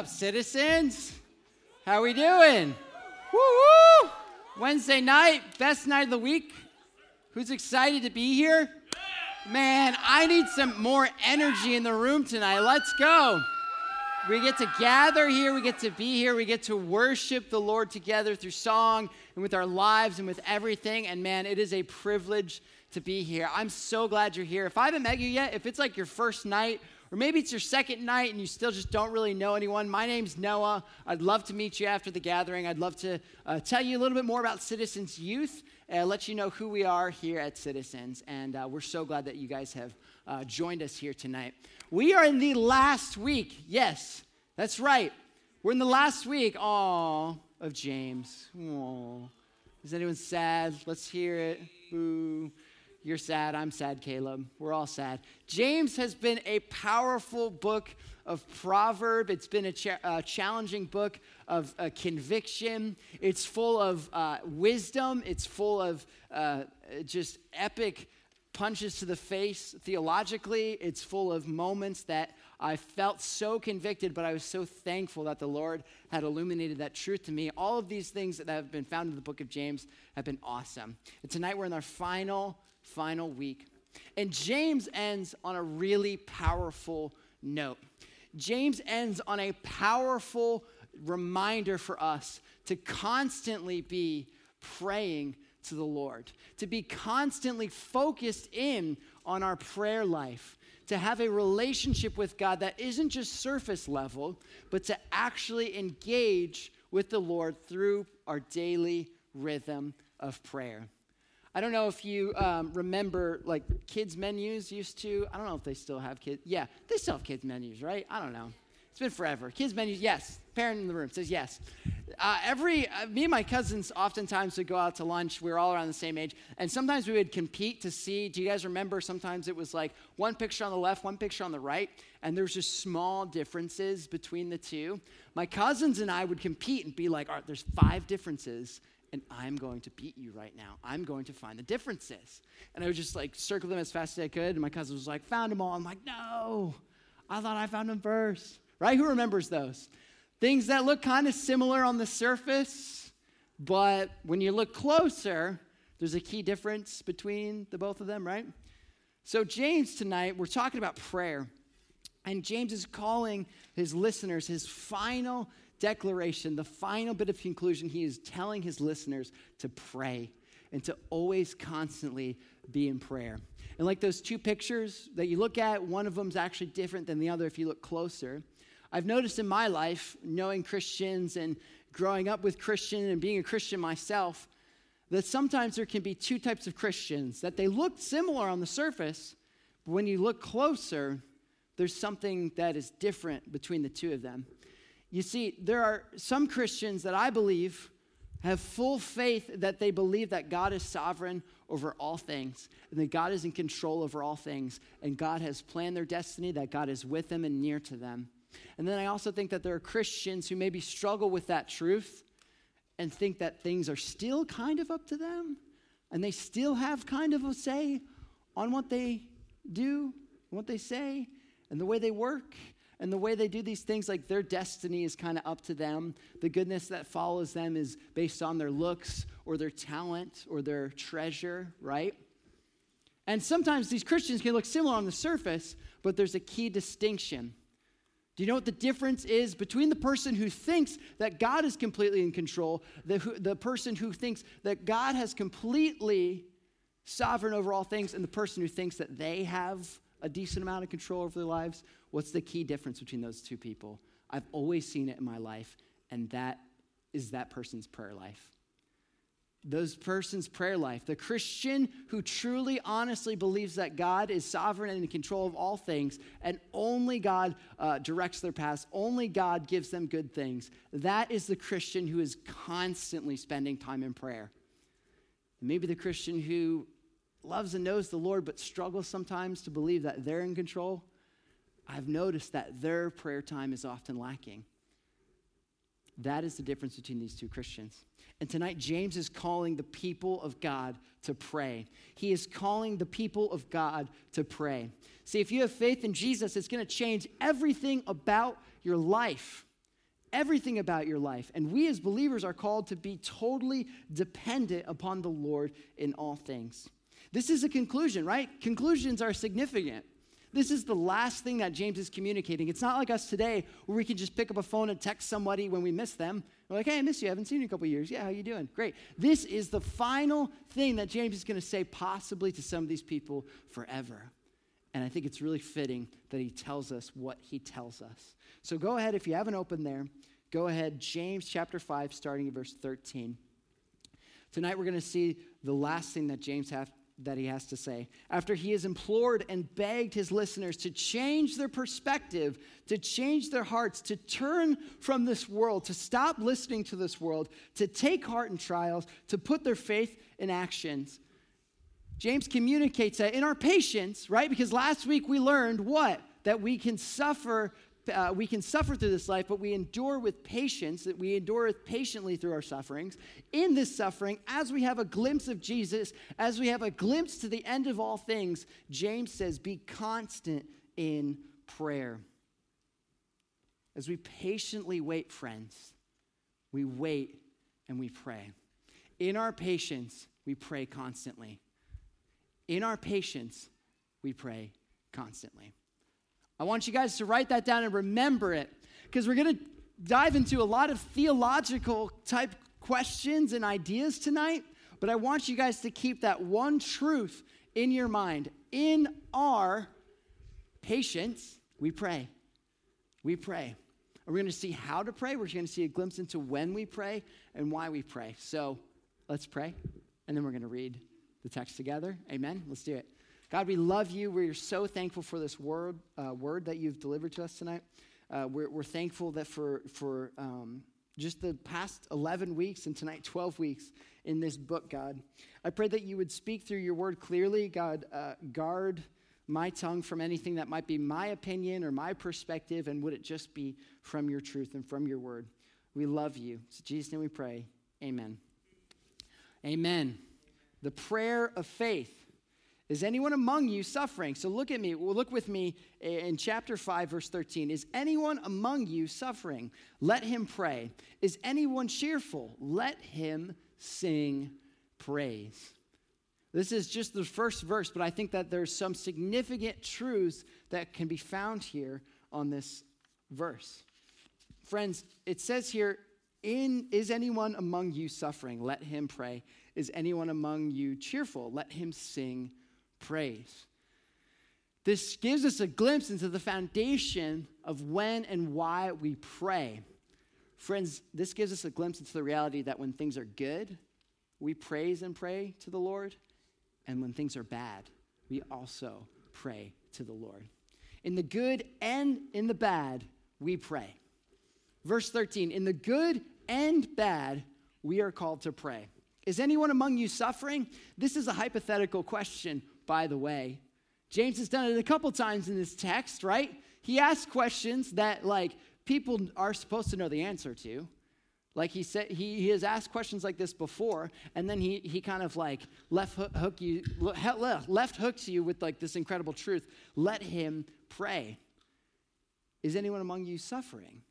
Up, citizens? How we doing? Woo woo! Wednesday night, best night of the week. Who's excited to be here? Man, I need some more energy in the room tonight. Let's go. We get to gather here, we get to be here, we get to worship the Lord together through song and with our lives and with everything. And man, it is a privilege to be here. I'm so glad you're here. If I haven't met you yet, if it's like your first night or maybe it's your second night and you still just don't really know anyone. My name's Noah. I'd love to meet you after the gathering. I'd love to uh, tell you a little bit more about Citizens Youth and let you know who we are here at Citizens. And uh, we're so glad that you guys have uh, joined us here tonight. We are in the last week. Yes, that's right. We're in the last week. Aw, of James. Aw. Is anyone sad? Let's hear it. Boo. You're sad. I'm sad, Caleb. We're all sad. James has been a powerful book of proverb. It's been a cha- uh, challenging book of uh, conviction. It's full of uh, wisdom. It's full of uh, just epic punches to the face theologically. It's full of moments that I felt so convicted, but I was so thankful that the Lord had illuminated that truth to me. All of these things that have been found in the book of James have been awesome. And tonight we're in our final final week. And James ends on a really powerful note. James ends on a powerful reminder for us to constantly be praying to the Lord, to be constantly focused in on our prayer life, to have a relationship with God that isn't just surface level, but to actually engage with the Lord through our daily rhythm of prayer. I don't know if you um, remember, like, kids' menus used to. I don't know if they still have kids. Yeah, they still have kids' menus, right? I don't know. It's been forever. Kids' menus, yes. Parent in the room says yes. Uh, every, uh, me and my cousins oftentimes would go out to lunch. We were all around the same age. And sometimes we would compete to see. Do you guys remember? Sometimes it was like one picture on the left, one picture on the right. And there's just small differences between the two. My cousins and I would compete and be like, all right, there's five differences and I'm going to beat you right now. I'm going to find the differences. And I would just like circle them as fast as I could. And my cousin was like, found them all. I'm like, no, I thought I found them first. Right? Who remembers those? Things that look kind of similar on the surface, but when you look closer, there's a key difference between the both of them, right? So, James, tonight, we're talking about prayer. And James is calling his listeners, his final declaration, the final bit of conclusion, he is telling his listeners to pray and to always constantly be in prayer. And like those two pictures that you look at, one of them is actually different than the other if you look closer. I've noticed in my life, knowing Christians and growing up with Christian and being a Christian myself, that sometimes there can be two types of Christians, that they look similar on the surface, but when you look closer, there's something that is different between the two of them. You see, there are some Christians that I believe have full faith that they believe that God is sovereign over all things and that God is in control over all things and God has planned their destiny, that God is with them and near to them. And then I also think that there are Christians who maybe struggle with that truth and think that things are still kind of up to them and they still have kind of a say on what they do, what they say, and the way they work and the way they do these things, like their destiny is kind of up to them. The goodness that follows them is based on their looks or their talent or their treasure, right? And sometimes these Christians can look similar on the surface, but there's a key distinction. Do you know what the difference is between the person who thinks that God is completely in control, the, the person who thinks that God has completely sovereign over all things, and the person who thinks that they have a decent amount of control over their lives? What's the key difference between those two people? I've always seen it in my life, and that is that person's prayer life. Those person's prayer life. The Christian who truly, honestly believes that God is sovereign and in control of all things, and only God uh, directs their paths, only God gives them good things. That is the Christian who is constantly spending time in prayer. Maybe the Christian who loves and knows the Lord but struggles sometimes to believe that they're in control. I've noticed that their prayer time is often lacking. That is the difference between these two Christians. And tonight, James is calling the people of God to pray. He is calling the people of God to pray. See, if you have faith in Jesus, it's going to change everything about your life. Everything about your life. And we as believers are called to be totally dependent upon the Lord in all things. This is a conclusion, right? Conclusions are significant. This is the last thing that James is communicating. It's not like us today where we can just pick up a phone and text somebody when we miss them. We're like, hey, I miss you. I haven't seen you in a couple years. Yeah, how you doing? Great. This is the final thing that James is going to say possibly to some of these people forever. And I think it's really fitting that he tells us what he tells us. So go ahead, if you haven't opened there, go ahead, James chapter 5, starting at verse 13. Tonight we're going to see the last thing that James have, that he has to say. After he has implored and begged his listeners to change their perspective, to change their hearts, to turn from this world, to stop listening to this world, to take heart in trials, to put their faith in actions. James communicates that in our patience, right? Because last week we learned what? That we can suffer uh, we can suffer through this life, but we endure with patience, that we endure patiently through our sufferings. In this suffering, as we have a glimpse of Jesus, as we have a glimpse to the end of all things, James says, be constant in prayer. As we patiently wait, friends, we wait and we pray. In our patience, we pray constantly. In our patience, we pray constantly. I want you guys to write that down and remember it because we're going to dive into a lot of theological type questions and ideas tonight. But I want you guys to keep that one truth in your mind. In our patience, we pray. We pray. We're going to see how to pray. We're going to see a glimpse into when we pray and why we pray. So let's pray, and then we're going to read the text together. Amen. Let's do it. God, we love you. We're so thankful for this word, uh, word that you've delivered to us tonight. Uh, we're, we're, thankful that for, for um, just the past 11 weeks and tonight 12 weeks in this book, God. I pray that you would speak through your word clearly. God, uh, guard my tongue from anything that might be my opinion or my perspective, and would it just be from your truth and from your word? We love you. Jesus' name we pray. Amen. Amen. The prayer of faith. Is anyone among you suffering? So look at me. Look with me in chapter 5, verse 13. Is anyone among you suffering? Let him pray. Is anyone cheerful? Let him sing praise. This is just the first verse, but I think that there's some significant truths that can be found here on this verse. Friends, it says here, in, is anyone among you suffering? Let him pray. Is anyone among you cheerful? Let him sing praise. This gives us a glimpse into the foundation of when and why we pray. Friends, this gives us a glimpse into the reality that when things are good, we praise and pray to the Lord. And when things are bad, we also pray to the Lord. In the good and in the bad, we pray. Verse 13, in the good and bad, we are called to pray. Is anyone among you suffering? This is a hypothetical question by the way. James has done it a couple times in this text, right? He asks questions that like people are supposed to know the answer to. Like he said, he, he has asked questions like this before, and then he, he kind of like left hook, you, left hooks you with like this incredible truth. Let him pray. Is anyone among you suffering?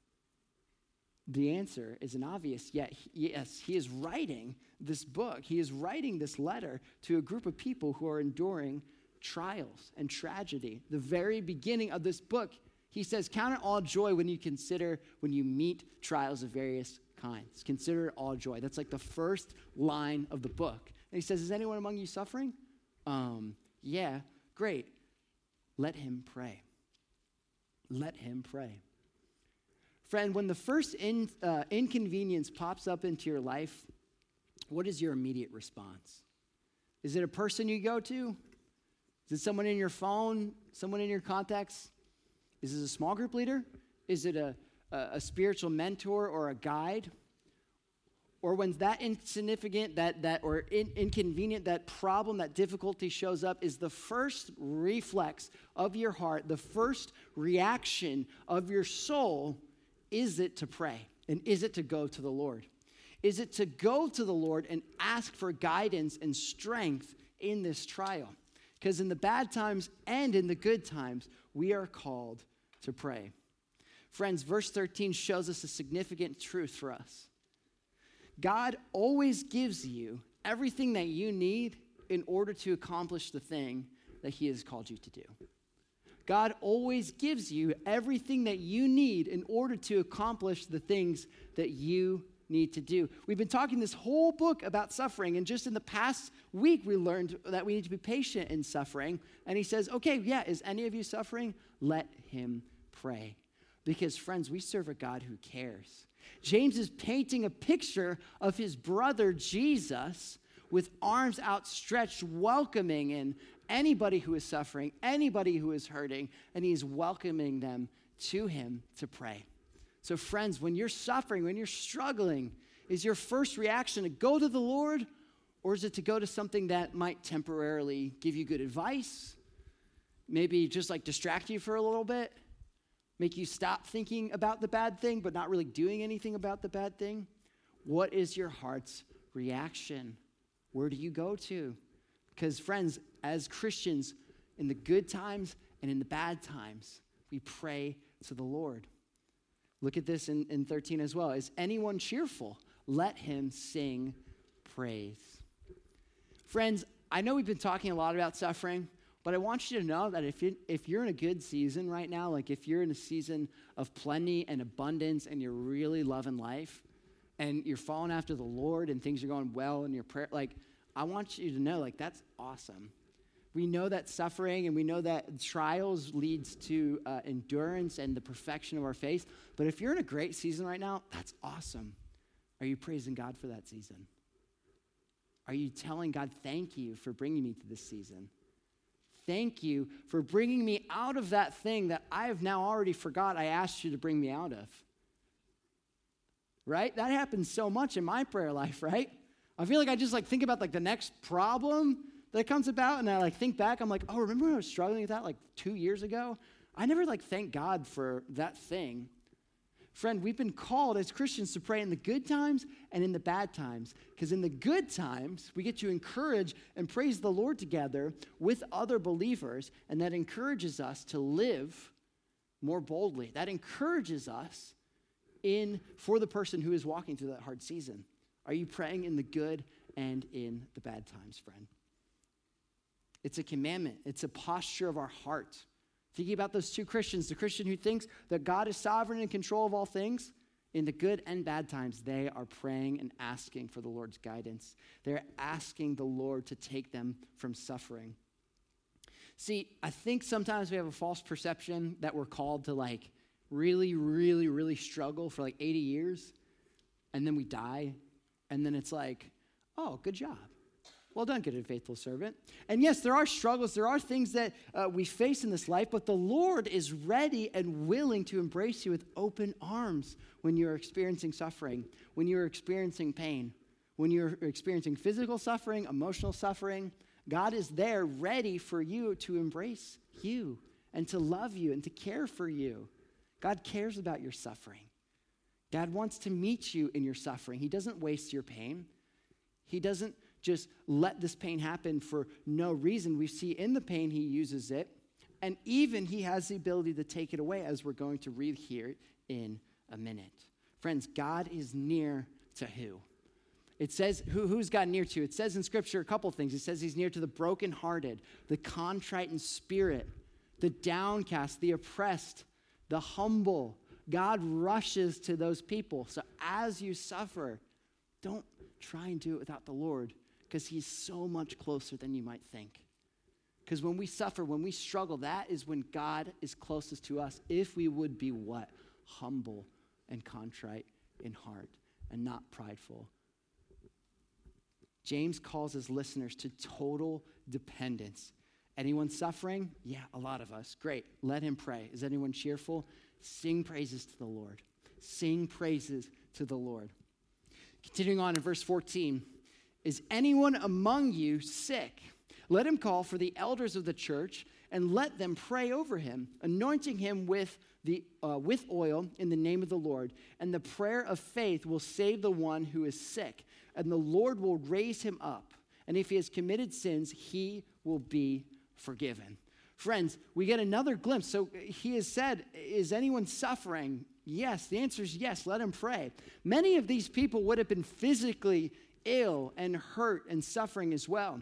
The answer is an obvious yet yes. He is writing this book. He is writing this letter to a group of people who are enduring trials and tragedy. The very beginning of this book, he says, Count it all joy when you consider, when you meet trials of various kinds. Consider it all joy. That's like the first line of the book. And he says, Is anyone among you suffering? Um, yeah, great. Let him pray. Let him pray. Friend, when the first in, uh, inconvenience pops up into your life, what is your immediate response? Is it a person you go to? Is it someone in your phone, someone in your contacts? Is it a small group leader? Is it a, a, a spiritual mentor or a guide? Or when that insignificant, that, that or in, inconvenient, that problem, that difficulty shows up, is the first reflex of your heart, the first reaction of your soul is it to pray? And is it to go to the Lord? Is it to go to the Lord and ask for guidance and strength in this trial? Because in the bad times and in the good times, we are called to pray. Friends, verse 13 shows us a significant truth for us. God always gives you everything that you need in order to accomplish the thing that He has called you to do. God always gives you everything that you need in order to accomplish the things that you need to do. We've been talking this whole book about suffering, and just in the past week, we learned that we need to be patient in suffering. And he says, Okay, yeah, is any of you suffering? Let him pray. Because, friends, we serve a God who cares. James is painting a picture of his brother Jesus with arms outstretched, welcoming in anybody who is suffering, anybody who is hurting, and he's welcoming them to him to pray. So, friends, when you're suffering, when you're struggling, is your first reaction to go to the Lord, or is it to go to something that might temporarily give you good advice? Maybe just like distract you for a little bit? Make you stop thinking about the bad thing, but not really doing anything about the bad thing? What is your heart's reaction? Where do you go to? Because, friends, as Christians, in the good times and in the bad times, we pray to the Lord. Look at this in, in 13 as well. Is anyone cheerful? Let him sing praise. Friends, I know we've been talking a lot about suffering, but I want you to know that if, you, if you're in a good season right now, like if you're in a season of plenty and abundance and you're really loving life and you're following after the Lord and things are going well in your prayer, like I want you to know, like that's awesome. We know that suffering and we know that trials leads to uh, endurance and the perfection of our faith. But if you're in a great season right now, that's awesome. Are you praising God for that season? Are you telling God, thank you for bringing me to this season? Thank you for bringing me out of that thing that I have now already forgot I asked you to bring me out of. Right? That happens so much in my prayer life, right? I feel like I just like think about like the next problem that comes about and I like think back, I'm like, oh, remember when I was struggling with that like two years ago? I never like thank God for that thing. Friend, we've been called as Christians to pray in the good times and in the bad times. Because in the good times, we get to encourage and praise the Lord together with other believers, and that encourages us to live more boldly. That encourages us in for the person who is walking through that hard season. Are you praying in the good and in the bad times, friend? It's a commandment, it's a posture of our heart. Thinking about those two Christians, the Christian who thinks that God is sovereign and control of all things, in the good and bad times, they are praying and asking for the Lord's guidance. They're asking the Lord to take them from suffering. See, I think sometimes we have a false perception that we're called to like really, really, really struggle for like 80 years, and then we die, and then it's like, oh, good job. Well done, good and faithful servant. And yes, there are struggles, there are things that uh, we face in this life, but the Lord is ready and willing to embrace you with open arms when you're experiencing suffering, when you're experiencing pain, when you're experiencing physical suffering, emotional suffering. God is there ready for you to embrace you and to love you and to care for you. God cares about your suffering. God wants to meet you in your suffering. He doesn't waste your pain. He doesn't just let this pain happen for no reason. We see in the pain, he uses it. And even he has the ability to take it away, as we're going to read here in a minute. Friends, God is near to who? It says, who, who's God near to? It says in Scripture a couple things. It says he's near to the brokenhearted, the contrite in spirit, the downcast, the oppressed, the humble. God rushes to those people. So as you suffer, don't try and do it without the Lord because he's so much closer than you might think. Because when we suffer, when we struggle, that is when God is closest to us if we would be what? Humble and contrite in heart and not prideful. James calls his listeners to total dependence. Anyone suffering? Yeah, a lot of us. Great. Let him pray. Is anyone cheerful? Sing praises to the Lord. Sing praises to the Lord. Continuing on in verse 14. Is anyone among you sick? Let him call for the elders of the church and let them pray over him, anointing him with, the, uh, with oil in the name of the Lord. And the prayer of faith will save the one who is sick, and the Lord will raise him up. And if he has committed sins, he will be forgiven. Friends, we get another glimpse. So he has said, Is anyone suffering? Yes. The answer is yes. Let him pray. Many of these people would have been physically ill and hurt and suffering as well.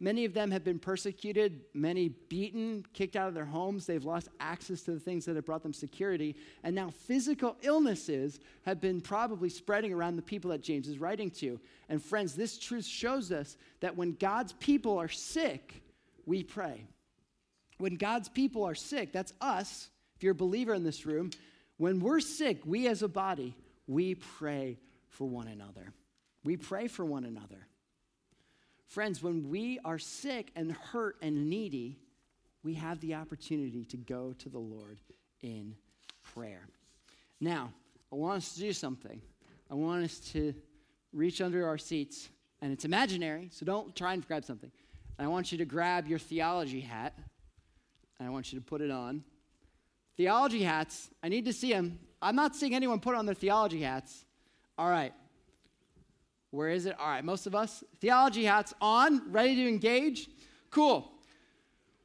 Many of them have been persecuted, many beaten, kicked out of their homes. They've lost access to the things that have brought them security. And now physical illnesses have been probably spreading around the people that James is writing to. And friends, this truth shows us that when God's people are sick, we pray. When God's people are sick, that's us, if you're a believer in this room, when we're sick, we as a body, we pray for one another. We pray for one another. Friends, when we are sick and hurt and needy, we have the opportunity to go to the Lord in prayer. Now, I want us to do something. I want us to reach under our seats, and it's imaginary, so don't try and grab something. And I want you to grab your theology hat, and I want you to put it on. Theology hats, I need to see them. I'm not seeing anyone put on their theology hats. All right, where is it? All right, most of us. Theology hats on, ready to engage. Cool.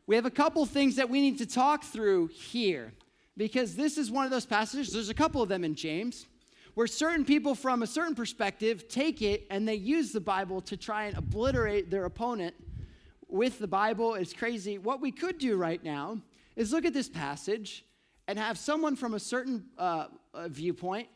We have a couple things that we need to talk through here because this is one of those passages, there's a couple of them in James, where certain people from a certain perspective take it and they use the Bible to try and obliterate their opponent with the Bible. It's crazy. What we could do right now is look at this passage and have someone from a certain uh, viewpoint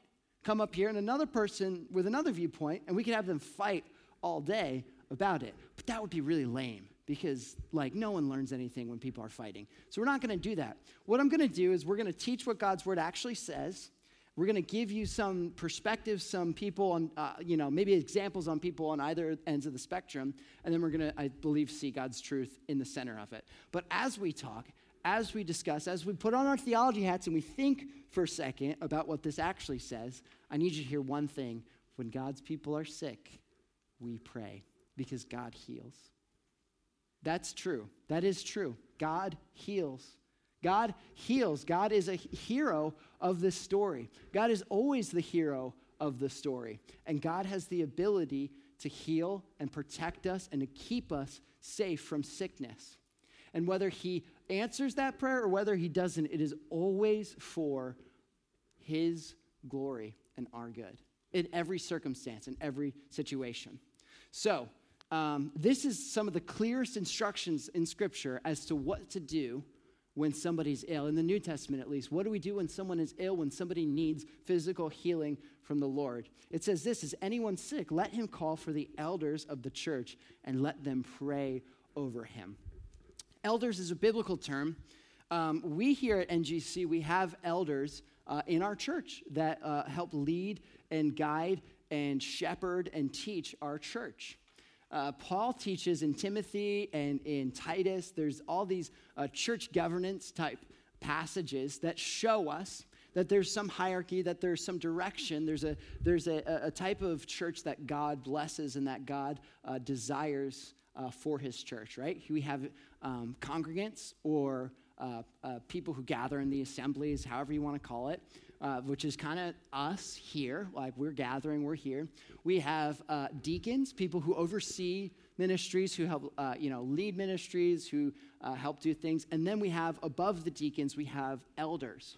come up here and another person with another viewpoint, and we could have them fight all day about it. But that would be really lame because, like, no one learns anything when people are fighting. So we're not going to do that. What I'm going to do is we're going to teach what God's word actually says. We're going to give you some perspectives, some people on, uh, you know, maybe examples on people on either ends of the spectrum, and then we're going to, I believe, see God's truth in the center of it. But as we talk, as we discuss, as we put on our theology hats and we think for a second about what this actually says, I need you to hear one thing. When God's people are sick, we pray because God heals. That's true. That is true. God heals. God heals. God is a hero of this story. God is always the hero of the story. And God has the ability to heal and protect us and to keep us safe from sickness. And whether He answers that prayer or whether he doesn't, it is always for his glory and our good in every circumstance, in every situation. So, um, this is some of the clearest instructions in Scripture as to what to do when somebody's ill. In the New Testament, at least, what do we do when someone is ill, when somebody needs physical healing from the Lord? It says this Is anyone sick? Let him call for the elders of the church and let them pray over him. Elders is a biblical term. Um, we here at NGC, we have elders uh, in our church that uh, help lead and guide and shepherd and teach our church. Uh, Paul teaches in Timothy and in Titus, there's all these uh, church governance type passages that show us that there's some hierarchy, that there's some direction, there's a, there's a, a type of church that God blesses and that God uh, desires uh, for his church, right? We have um, congregants or uh, uh, people who gather in the assemblies, however you want to call it, uh, which is kind of us here. Like we're gathering, we're here. We have uh, deacons, people who oversee ministries, who help, uh, you know, lead ministries, who uh, help do things. And then we have above the deacons, we have elders.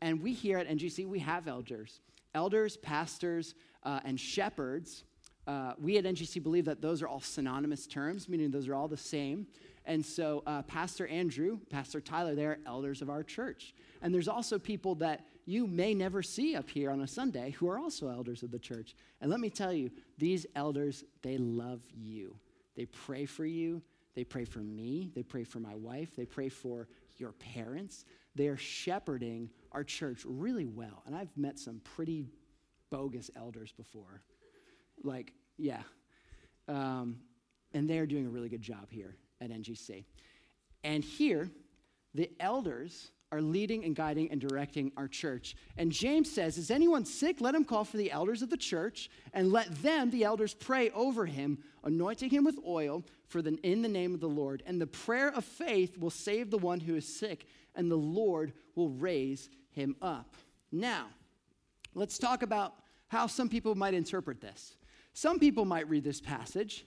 And we here at NGC, we have elders. Elders, pastors, and shepherds. we at NGC believe that those are all synonymous terms, meaning those are all the same. And so, uh, Pastor Andrew, Pastor Tyler, they're elders of our church. And there's also people that you may never see up here on a Sunday who are also elders of the church. And let me tell you, these elders, they love you. They pray for you. They pray for me. They pray for my wife. They pray for your parents. They are shepherding our church really well. And I've met some pretty bogus elders before. Like, yeah. Um, and they're doing a really good job here at NGC. And here, the elders are leading and guiding and directing our church. And James says, Is anyone sick? Let him call for the elders of the church and let them, the elders, pray over him, anointing him with oil for the, in the name of the Lord. And the prayer of faith will save the one who is sick, and the Lord will raise him up. Now, let's talk about how some people might interpret this. Some people might read this passage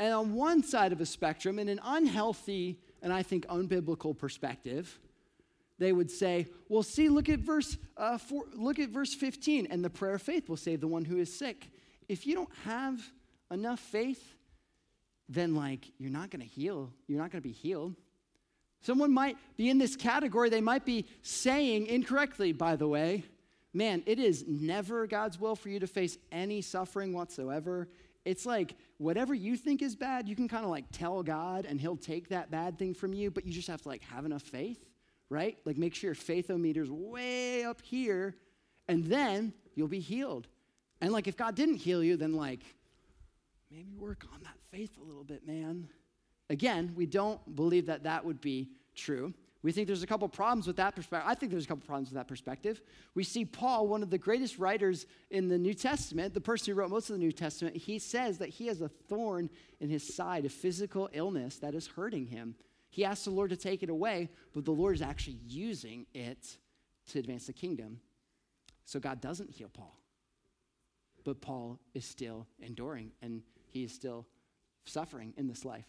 and on one side of a spectrum, in an unhealthy and I think unbiblical perspective, they would say, "Well, see, look at verse uh, four, look at verse 15, and the prayer of faith will save the one who is sick." If you don't have enough faith, then like you're not going to heal. You're not going to be healed. Someone might be in this category. They might be saying incorrectly, by the way, man, it is never God's will for you to face any suffering whatsoever. It's like whatever you think is bad, you can kind of like tell God and he'll take that bad thing from you, but you just have to like have enough faith, right? Like make sure your faithometer's way up here and then you'll be healed. And like if God didn't heal you, then like maybe work on that faith a little bit, man. Again, we don't believe that that would be true. We think there's a couple problems with that perspective. I think there's a couple problems with that perspective. We see Paul, one of the greatest writers in the New Testament, the person who wrote most of the New Testament, he says that he has a thorn in his side, a physical illness that is hurting him. He asks the Lord to take it away, but the Lord is actually using it to advance the kingdom. So God doesn't heal Paul. But Paul is still enduring and he is still suffering in this life.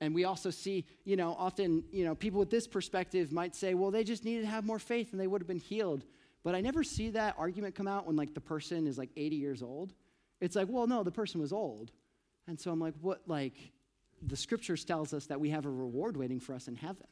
And we also see, you know, often, you know, people with this perspective might say, well, they just needed to have more faith and they would have been healed. But I never see that argument come out when, like, the person is like 80 years old. It's like, well, no, the person was old. And so I'm like, what, like, the scriptures tells us that we have a reward waiting for us in heaven.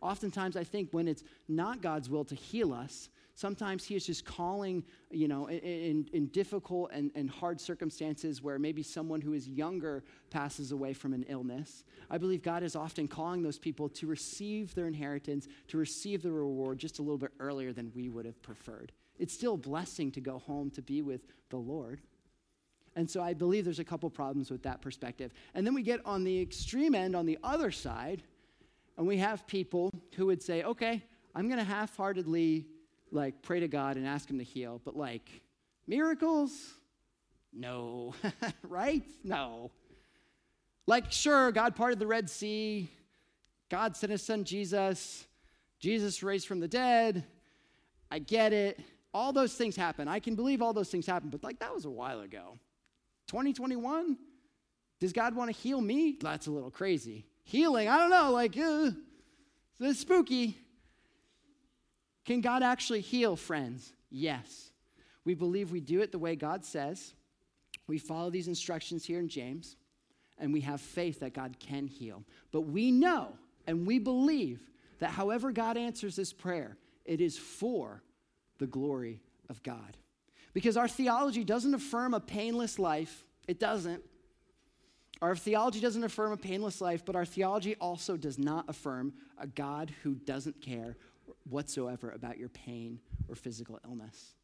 Oftentimes, I think when it's not God's will to heal us, Sometimes he is just calling, you know, in, in difficult and, and hard circumstances where maybe someone who is younger passes away from an illness. I believe God is often calling those people to receive their inheritance, to receive the reward just a little bit earlier than we would have preferred. It's still a blessing to go home to be with the Lord. And so I believe there's a couple problems with that perspective. And then we get on the extreme end, on the other side, and we have people who would say, okay, I'm going to half heartedly like pray to God and ask Him to heal, but like miracles? No, right? No. Like, sure, God parted the Red Sea, God sent His Son Jesus, Jesus raised from the dead. I get it. All those things happen. I can believe all those things happen, but like that was a while ago. 2021? Does God want to heal me? That's a little crazy. Healing, I don't know, like, uh, it's spooky. Can God actually heal, friends? Yes. We believe we do it the way God says. We follow these instructions here in James, and we have faith that God can heal. But we know and we believe that however God answers this prayer, it is for the glory of God. Because our theology doesn't affirm a painless life, it doesn't. Our theology doesn't affirm a painless life, but our theology also does not affirm a God who doesn't care whatsoever about your pain or physical illness.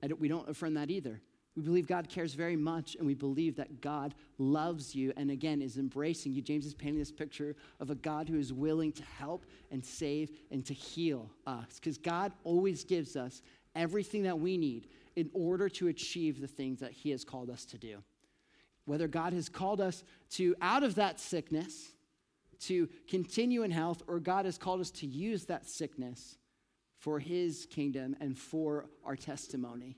And we don't affirm that either. We believe God cares very much, and we believe that God loves you and again is embracing you. James is painting this picture of a God who is willing to help and save and to heal us because God always gives us everything that we need in order to achieve the things that He has called us to do. Whether God has called us to out of that sickness, to continue in health, or God has called us to use that sickness for His kingdom and for our testimony.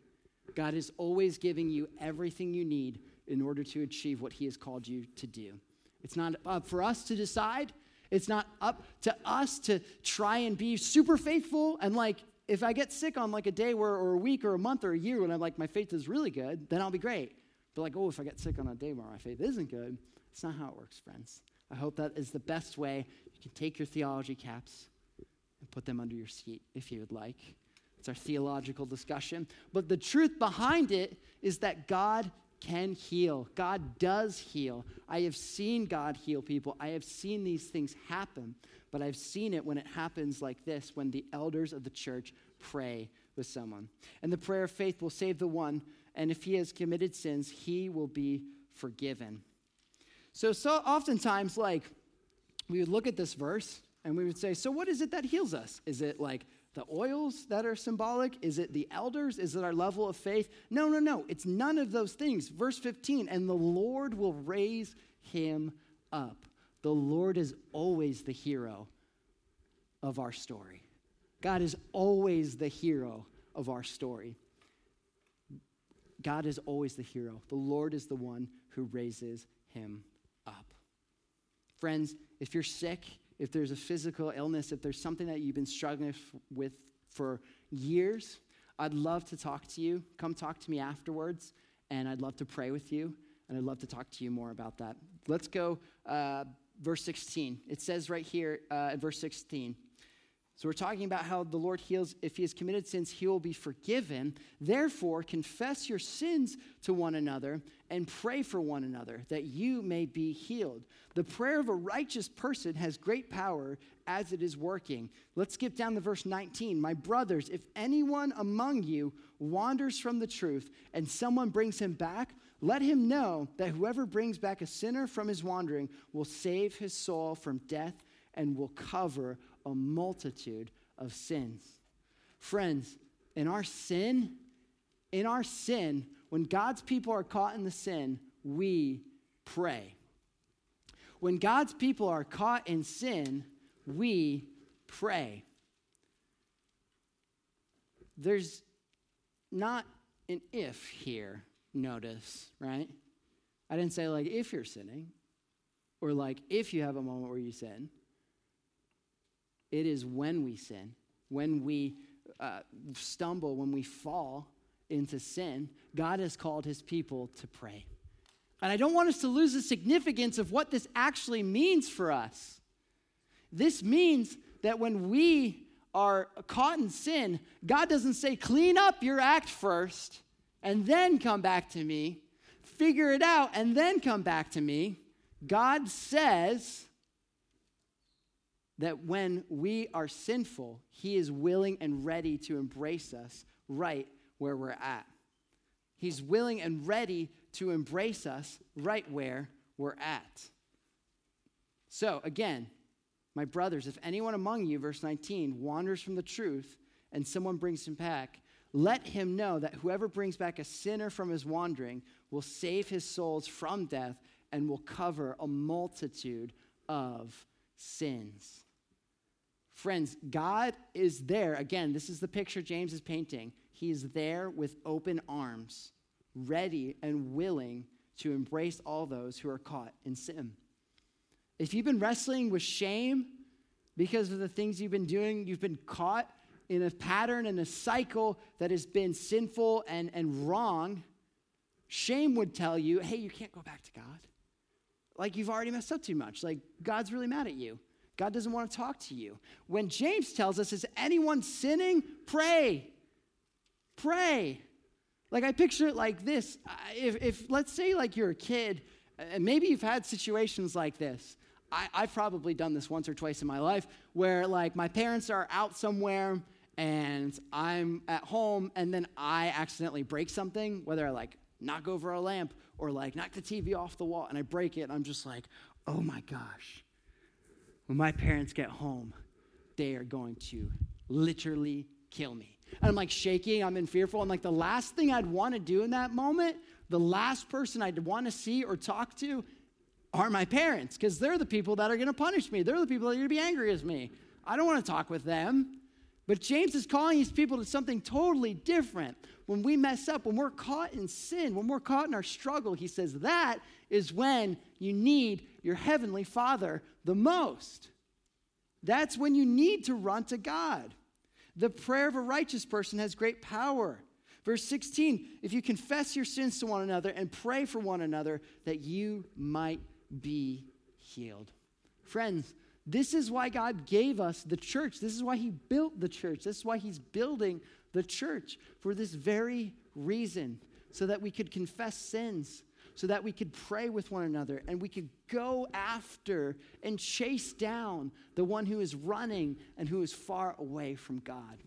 God is always giving you everything you need in order to achieve what He has called you to do. It's not up for us to decide. It's not up to us to try and be super faithful and like if I get sick on like a day where or a week or a month or a year when I'm like my faith is really good, then I'll be great. But like, oh, if I get sick on a day where my faith isn't good, it's not how it works, friends. I hope that is the best way you can take your theology caps and put them under your seat if you would like. It's our theological discussion. But the truth behind it is that God can heal. God does heal. I have seen God heal people. I have seen these things happen, but I've seen it when it happens like this when the elders of the church pray with someone. And the prayer of faith will save the one, and if he has committed sins, he will be forgiven. So, so oftentimes, like, we would look at this verse and we would say, so what is it that heals us? Is it like the oils that are symbolic? Is it the elders? Is it our level of faith? No, no, no. It's none of those things. Verse 15, and the Lord will raise him up. The Lord is always the hero of our story. God is always the hero of our story. God is always the hero. The Lord is the one who raises him up. Friends, if you're sick, if there's a physical illness, if there's something that you've been struggling with for years, I'd love to talk to you. Come talk to me afterwards, and I'd love to pray with you, and I'd love to talk to you more about that. Let's go, uh, verse 16. It says right here uh, at verse 16 so we're talking about how the Lord heals. If he has committed sins, he will be forgiven. Therefore, confess your sins to one another and pray for one another that you may be healed. The prayer of a righteous person has great power as it is working. Let's skip down to verse 19. My brothers, if anyone among you wanders from the truth and someone brings him back, let him know that whoever brings back a sinner from his wandering will save his soul from death and will cover a multitude of sins. Friends, in our sin, in our sin, when God's people are caught in the sin, we pray. When God's people are caught in sin, we pray. There's not an if here, notice, right? I didn't say like if you're sinning or like if you have a moment where you sin. It is when we sin, when we uh, stumble, when we fall into sin, God has called his people to pray. And I don't want us to lose the significance of what this actually means for us. This means that when we are caught in sin, God doesn't say, clean up your act first and then come back to me. Figure it out and then come back to me. God says, that when we are sinful, He is willing and ready to embrace us right where we're at. He's willing and ready to embrace us right where we're at. So, again, my brothers, if anyone among you, verse 19, wanders from the truth and someone brings him back, let him know that whoever brings back a sinner from his wandering will save his souls from death and will cover a multitude of sins. Friends, God is there. Again, this is the picture James is painting. He is there with open arms, ready and willing to embrace all those who are caught in sin. If you've been wrestling with shame because of the things you've been doing, you've been caught in a pattern and a cycle that has been sinful and, and wrong, shame would tell you, hey, you can't go back to God. Like you've already messed up too much. Like God's really mad at you. God doesn't want to talk to you. When James tells us, is anyone sinning? Pray. Pray. Like I picture it like this. If, if let's say like you're a kid, and maybe you've had situations like this. I, I've probably done this once or twice in my life where like my parents are out somewhere and I'm at home and then I accidentally break something, whether I like knock over a lamp or like knock the TV off the wall and I break it and I'm just like, oh my gosh when my parents get home, they are going to literally kill me. And I'm like shaking, I'm in fearful. And like the last thing I'd want to do in that moment, the last person I'd want to see or talk to are my parents, because they're the people that are going to punish me. They're the people that are going to be angry with me. I don't want to talk with them. But James is calling these people to something totally different. When we mess up, when we're caught in sin, when we're caught in our struggle, he says that is when you need your heavenly Father the most. That's when you need to run to God. The prayer of a righteous person has great power. Verse 16, if you confess your sins to one another and pray for one another that you might be healed. Friends, this is why God gave us the church. This is why He built the church. This is why He's building the church for this very reason, so that we could confess sins, so that we could pray with one another, and we could go after and chase down the one who is running and who is far away from God.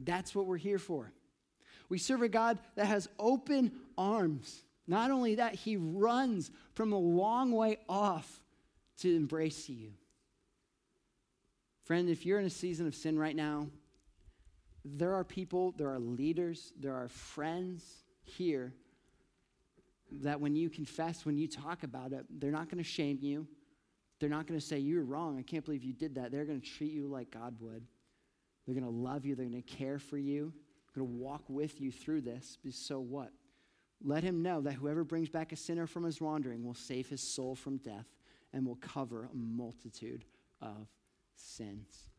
That's what we're here for. We serve a God that has open arms. Not only that, He runs from a long way off to embrace you. Friend, if you're in a season of sin right now, there are people, there are leaders, there are friends here that when you confess, when you talk about it, they're not going to shame you. They're not going to say, You're wrong. I can't believe you did that. They're going to treat you like God would. They're going to love you. They're going to care for you. They're going to walk with you through this. So what? Let him know that whoever brings back a sinner from his wandering will save his soul from death and will cover a multitude of sins.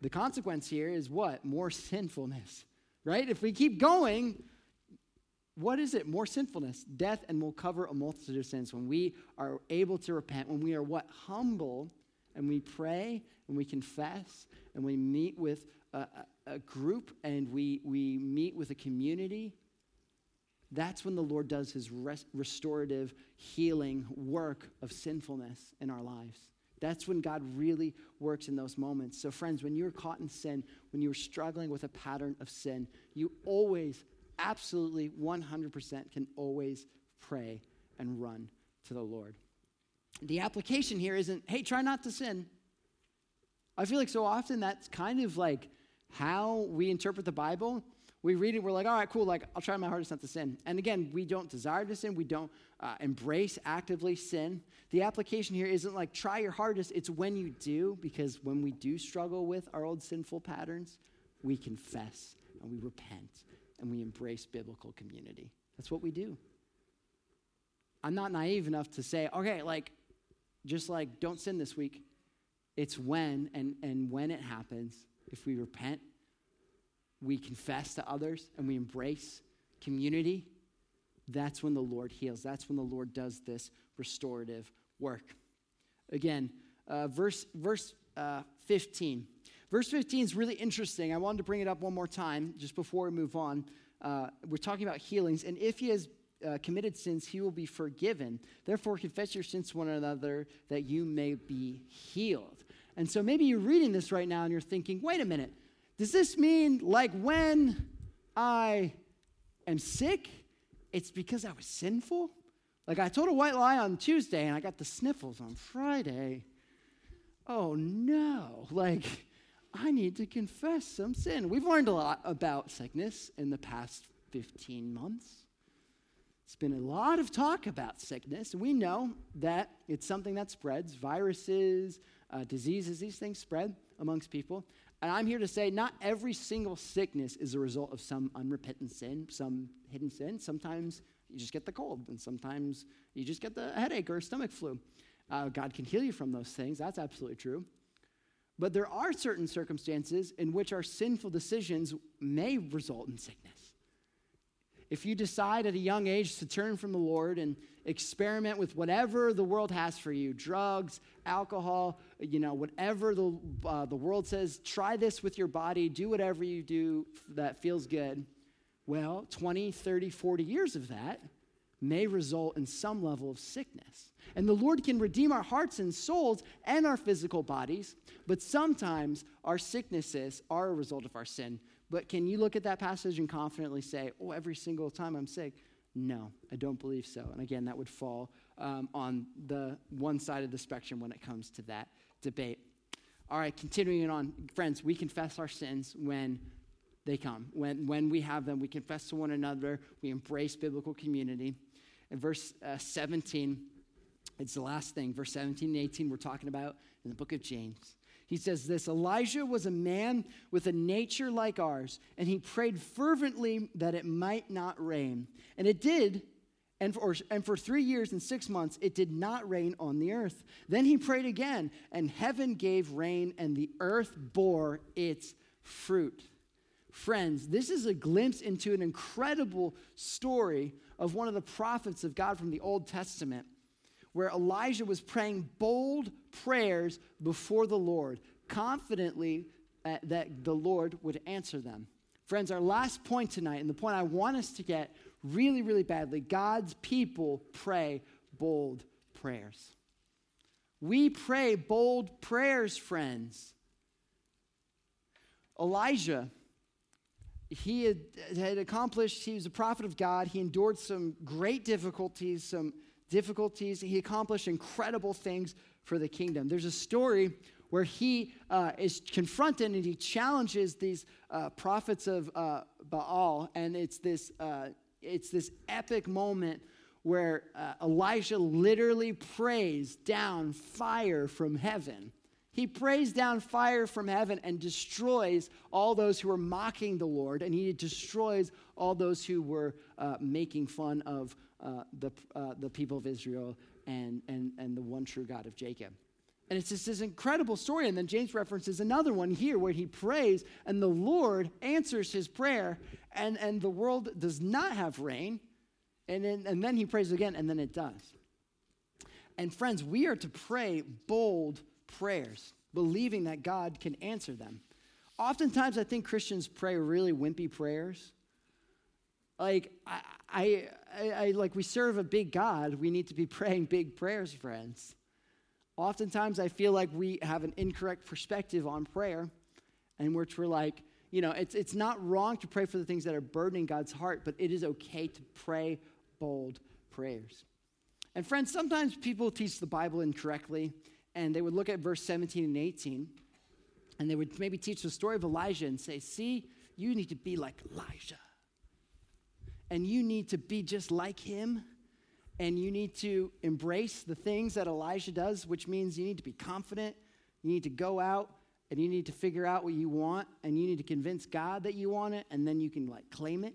The consequence here is what? More sinfulness, right? If we keep going, what is it? More sinfulness, death, and will cover a multitude of sins. When we are able to repent, when we are what? Humble, and we pray, and we confess, and we meet with a, a, group, and we, we meet with a community, that's when the Lord does his res- restorative, healing work of sinfulness in our lives. That's when God really works in those moments. So, friends, when you're caught in sin, when you're struggling with a pattern of sin, you always, absolutely 100% can always pray and run to the Lord. The application here isn't, hey, try not to sin. I feel like so often that's kind of like how we interpret the Bible. We read it, we're like, all right, cool, like, I'll try my hardest not to sin. And again, we don't desire to sin, we don't uh, embrace actively sin. The application here isn't like, try your hardest, it's when you do, because when we do struggle with our old sinful patterns, we confess and we repent and we embrace biblical community. That's what we do. I'm not naive enough to say, okay, like, just like, don't sin this week. It's when, and, and when it happens, if we repent, we confess to others, and we embrace community, that's when the Lord heals. That's when the Lord does this restorative work. Again, uh, verse, verse uh, 15. Verse 15 is really interesting. I wanted to bring it up one more time just before we move on. Uh, we're talking about healings, and if he has uh, committed sins, he will be forgiven. Therefore, confess your sins to one another that you may be healed. And so maybe you're reading this right now and you're thinking, wait a minute, does this mean like when I am sick, it's because I was sinful? Like I told a white lie on Tuesday and I got the sniffles on Friday. Oh no, like I need to confess some sin. We've learned a lot about sickness in the past 15 months. It's been a lot of talk about sickness, we know that it's something that spreads. Viruses, uh, diseases, these things spread amongst people. And I'm here to say not every single sickness is a result of some unrepentant sin, some hidden sin. Sometimes you just get the cold, and sometimes you just get the headache or stomach flu. Uh, God can heal you from those things. That's absolutely true. But there are certain circumstances in which our sinful decisions may result in sickness. If you decide at a young age to turn from the Lord and experiment with whatever the world has for you drugs, alcohol, you know, whatever the, uh, the world says, try this with your body, do whatever you do that feels good. Well, 20, 30, 40 years of that may result in some level of sickness. And the Lord can redeem our hearts and souls and our physical bodies, but sometimes our sicknesses are a result of our sin. But can you look at that passage and confidently say, oh, every single time I'm sick? No, I don't believe so. And again, that would fall um, on the one side of the spectrum when it comes to that debate. All right, continuing on. Friends, we confess our sins when they come. When, when we have them, we confess to one another, we embrace biblical community. In verse uh, 17, it's the last thing, verse 17 and 18, we're talking about in the book of James. He says this Elijah was a man with a nature like ours, and he prayed fervently that it might not rain. And it did, and for, and for three years and six months, it did not rain on the earth. Then he prayed again, and heaven gave rain, and the earth bore its fruit. Friends, this is a glimpse into an incredible story of one of the prophets of God from the Old Testament where Elijah was praying bold prayers before the Lord, confidently uh, that the Lord would answer them. Friends, our last point tonight, and the point I want us to get really, really badly God's people pray bold prayers. We pray bold prayers, friends. Elijah, he had, accomplished, he was a prophet of God. He endured some great difficulties, some difficulties. He accomplished incredible things for the kingdom. There's a story where he uh, is confronted and he challenges these uh, prophets of uh, Baal, and it's this, uh, it's this epic moment where uh, Elijah literally prays down fire from heaven. He prays down fire from heaven and destroys all those who are mocking the Lord, and he destroys all those who were uh, making fun of uh, the, uh, the people of Israel and, and, and the one true God of Jacob. And it's just this incredible story. And then James references another one here where he prays and the Lord answers his prayer and, and the world does not have rain. And then, and then he prays again and then it does. And friends, we are to pray bold prayers, believing that God can answer them. Oftentimes, I think Christians pray really wimpy prayers. Like, I, I, I, like we serve a big God. We need to be praying big prayers, friends. Oftentimes, I feel like we have an incorrect perspective on prayer, and which we're like, you know, it's, it's not wrong to pray for the things that are burdening God's heart, but it is okay to pray bold prayers. And friends, sometimes people teach the Bible incorrectly, and they would look at verse 17 and 18, and they would maybe teach the story of Elijah and say, See, you need to be like Elijah. And you need to be just like him and you need to embrace the things that Elijah does, which means you need to be confident. You need to go out and you need to figure out what you want and you need to convince God that you want it and then you can like claim it.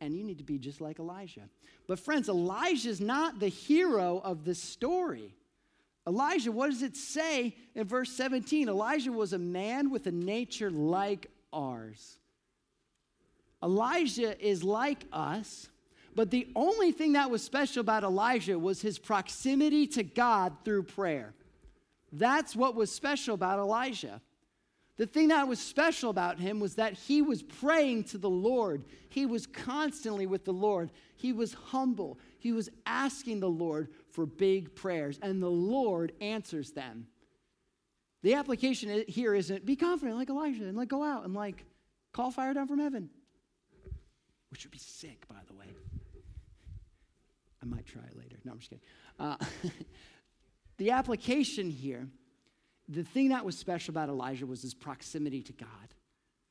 And you need to be just like Elijah. But friends, Elijah's not the hero of this story. Elijah, what does it say in verse 17? Elijah was a man with a nature like ours. Elijah is like us but the only thing that was special about Elijah was his proximity to God through prayer. That's what was special about Elijah. The thing that was special about him was that he was praying to the Lord. He was constantly with the Lord. He was humble. He was asking the Lord for big prayers, and the Lord answers them. The application here isn't be confident like Elijah and like go out and like call fire down from heaven, which would be sick, by the way. I might try it later. No, I'm just kidding. Uh, the application here, the thing that was special about Elijah was his proximity to God.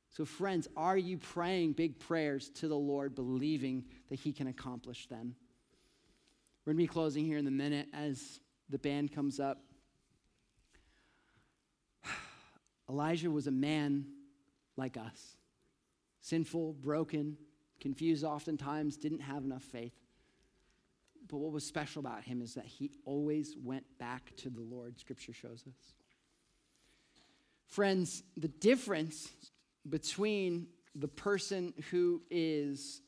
So, friends, are you praying big prayers to the Lord, believing that He can accomplish them? We're going to be closing here in a minute as the band comes up. Elijah was a man like us sinful, broken, confused oftentimes, didn't have enough faith. But what was special about him is that he always went back to the Lord, scripture shows us. Friends, the difference between the person who is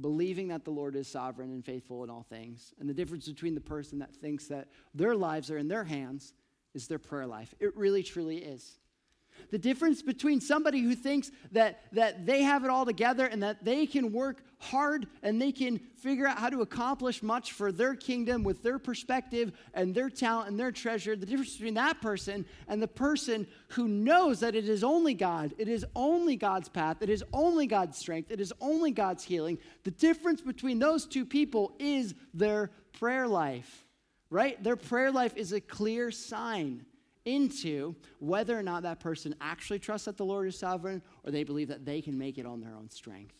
believing that the Lord is sovereign and faithful in all things, and the difference between the person that thinks that their lives are in their hands is their prayer life. It really, truly is. The difference between somebody who thinks that, that they have it all together and that they can work hard and they can figure out how to accomplish much for their kingdom with their perspective and their talent and their treasure, the difference between that person and the person who knows that it is only God, it is only God's path, it is only God's strength, it is only God's healing. The difference between those two people is their prayer life, right? Their prayer life is a clear sign into whether or not that person actually trusts that the Lord is sovereign or they believe that they can make it on their own strength.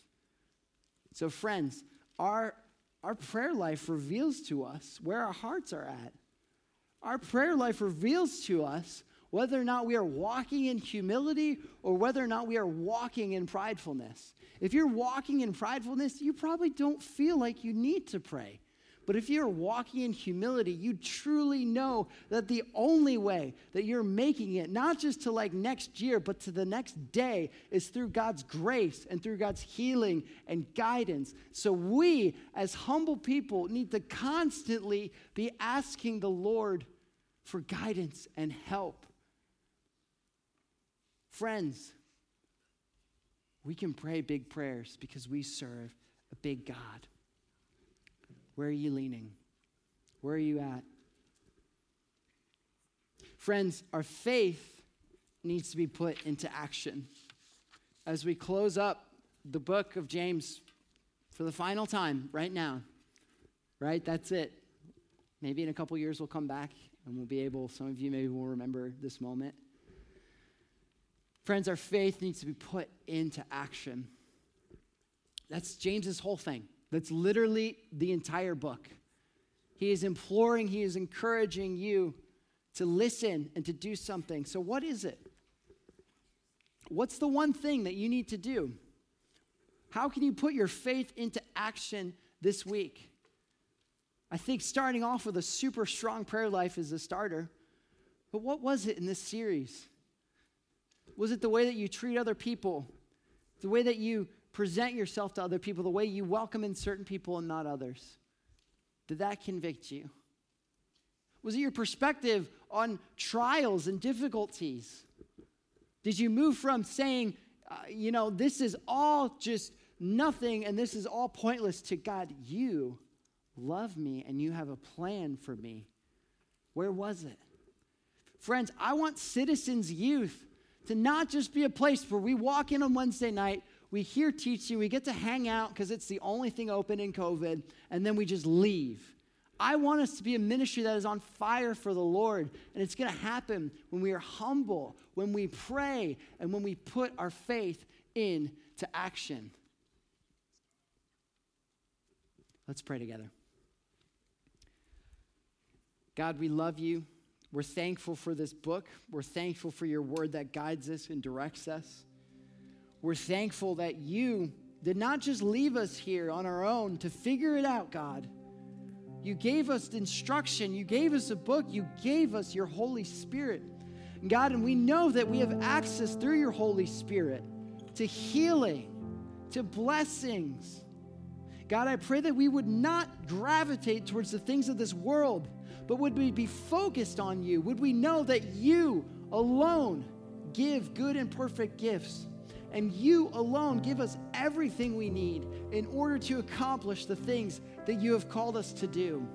So, friends, our, our prayer life reveals to us where our hearts are at. Our prayer life reveals to us whether or not we are walking in humility or whether or not we are walking in pridefulness. If you're walking in pridefulness, you probably don't feel like you need to pray. But if you're walking in humility, you truly know that the only way that you're making it, not just to like next year, but to the next day, is through God's grace and through God's healing and guidance. So we, as humble people, need to constantly be asking the Lord for guidance and help. Friends, we can pray big prayers because we serve a big God. Where are you leaning? Where are you at? Friends, our faith needs to be put into action. As we close up the book of James for the final time, right now, right? That's it. Maybe in a couple years we'll come back and we'll be able, some of you maybe will remember this moment. Friends, our faith needs to be put into action. That's James's whole thing. That's literally the entire book. He is imploring, he is encouraging you to listen and to do something. So, what is it? What's the one thing that you need to do? How can you put your faith into action this week? I think starting off with a super strong prayer life is a starter. But what was it in this series? Was it the way that you treat other people? The way that you present yourself to other people? The way you welcome in certain people and not others? Did that convict you? Was it your perspective on trials and difficulties? Did you move from saying, uh, you know, this is all just nothing and this is all pointless to God, you love me and you have a plan for me? Where was it? Friends, I want Citizens Youth to not just be a place where we walk in on Wednesday night, we hear teaching, we get to hang out because it's the only thing open in COVID, and then we just leave. I want us to be a ministry that is on fire for the Lord. And it's going to happen when we are humble, when we pray, and when we put our faith into action. Let's pray together. God, we love you. We're thankful for this book. We're thankful for your word that guides us and directs us. We're thankful that you did not just leave us here on our own to figure it out, God. You gave us instruction. You gave us a book. You gave us your Holy Spirit. God, and we know that we have access through your Holy Spirit to healing, to blessings. God, I pray that we would not gravitate towards the things of this world, but would we be focused on you? Would we know that you alone give good and perfect gifts? And you alone give us everything we need in order to accomplish the things that you have called us to do.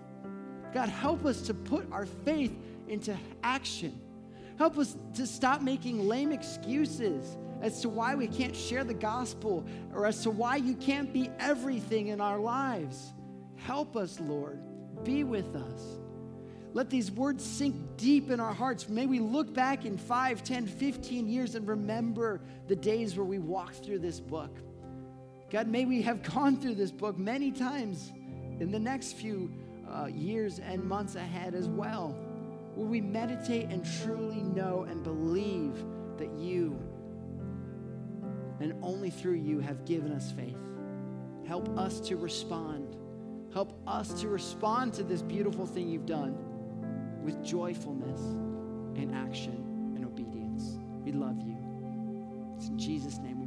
God, help us to put our faith into action. Help us to stop making lame excuses as to why we can't share the gospel or as to why you can't be everything in our lives. Help us, Lord. Be with us. Let these words sink deep in our hearts. May we look back in 5, 10, 15 years and remember the days where we walked through this book. God, may we have gone through this book many times in the next few uh, years and months ahead as well. Will we meditate and truly know and believe that you and only through you have given us faith? Help us to respond. Help us to respond to this beautiful thing you've done with joyfulness and action and obedience. We love you. It's in Jesus' name.